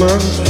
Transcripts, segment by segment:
summer.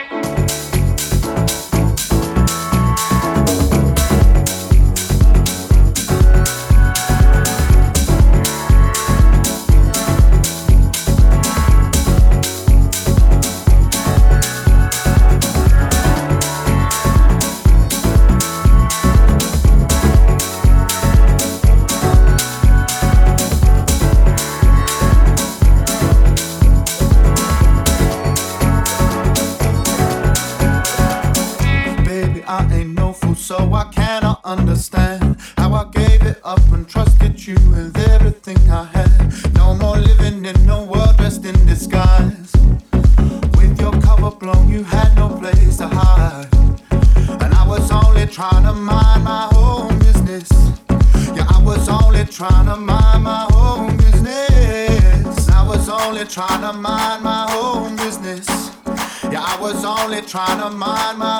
trying to mind my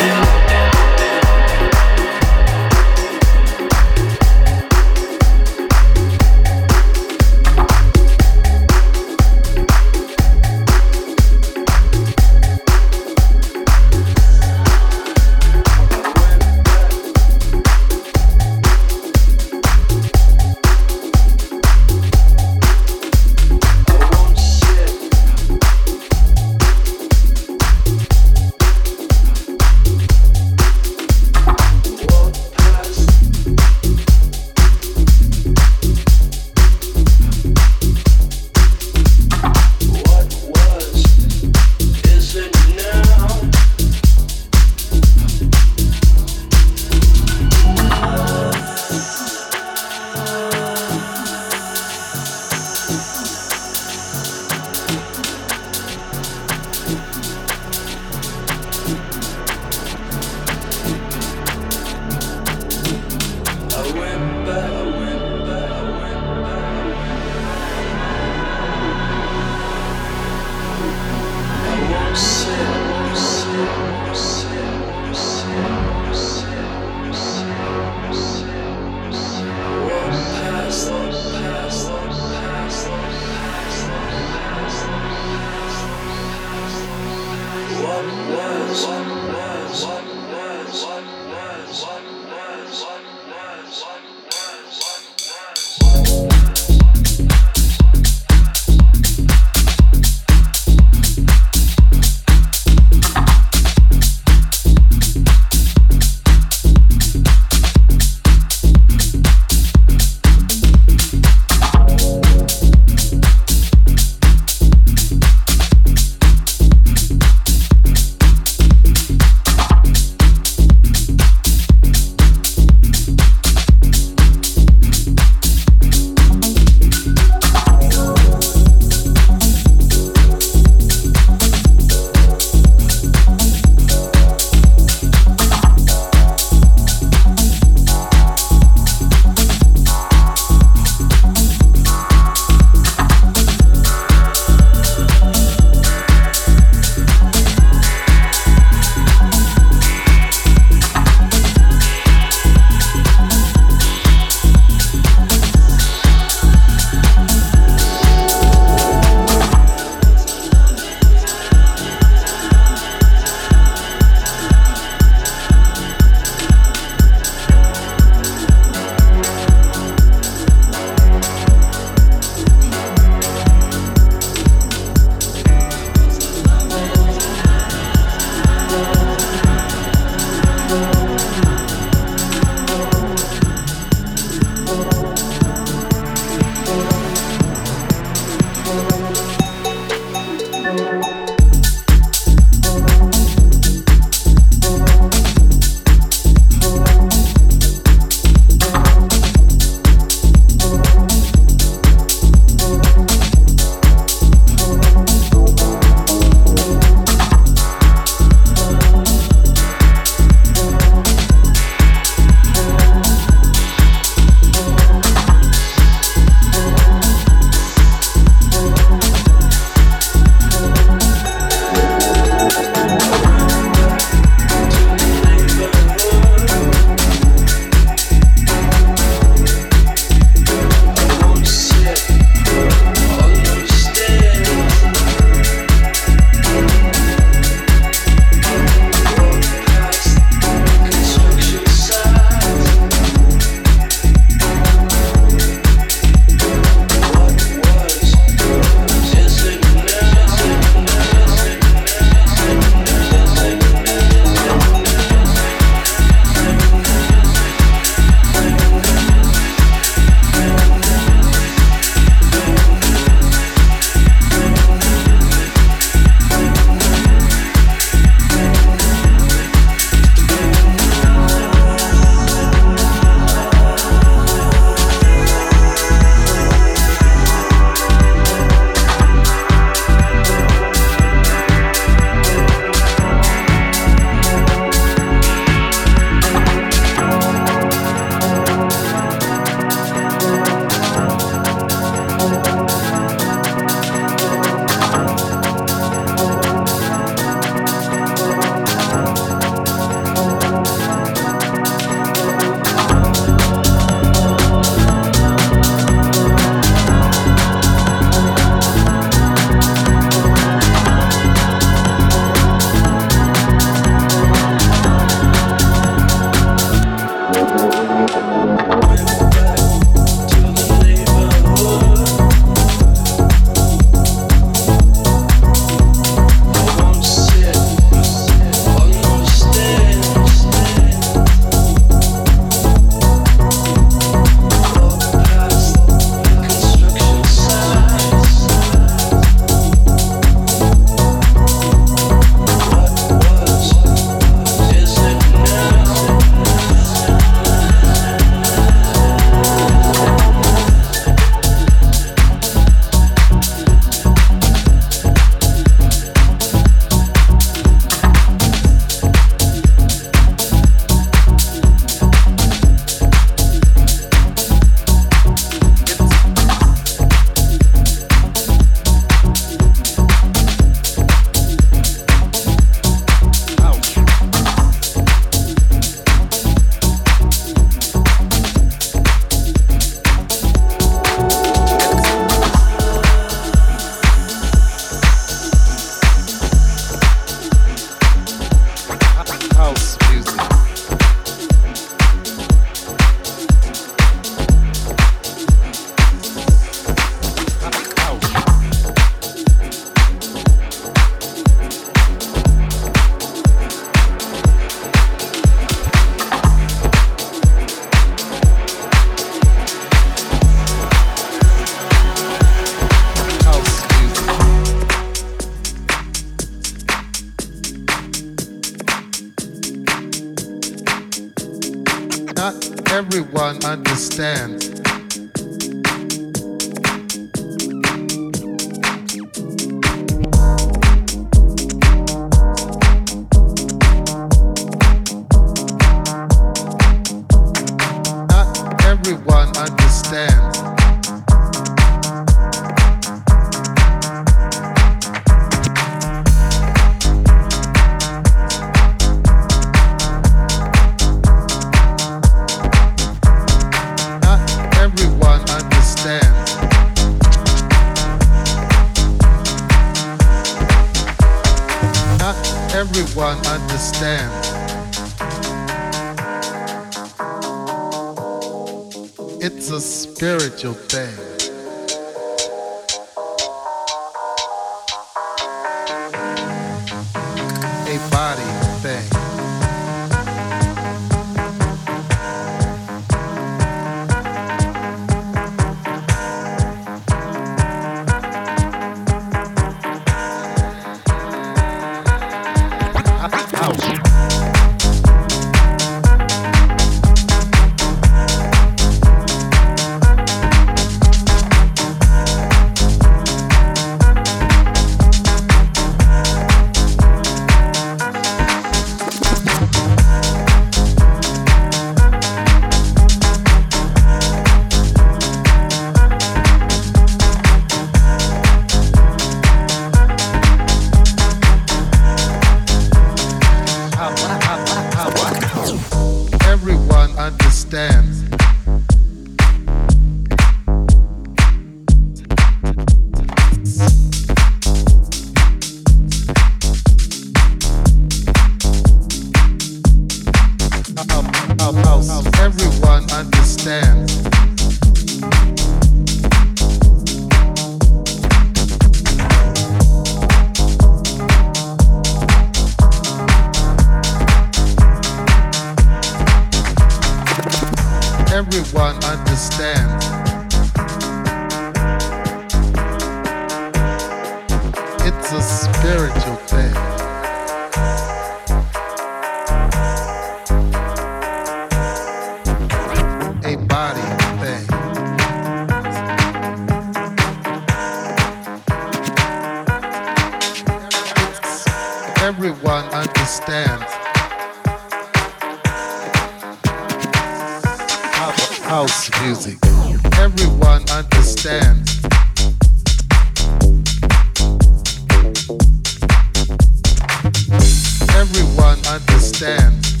Understands.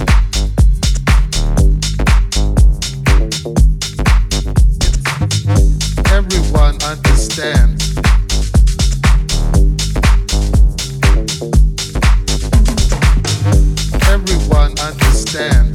Everyone. Everyone understands.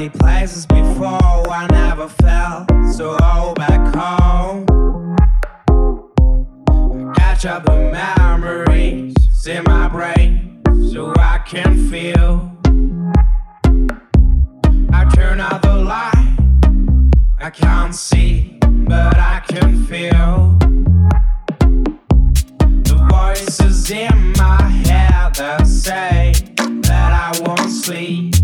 many places before I never felt so old back home. Catch up the memories in my brain so I can feel. I turn out the light, I can't see, but I can feel. The voices in my head that say that I won't sleep.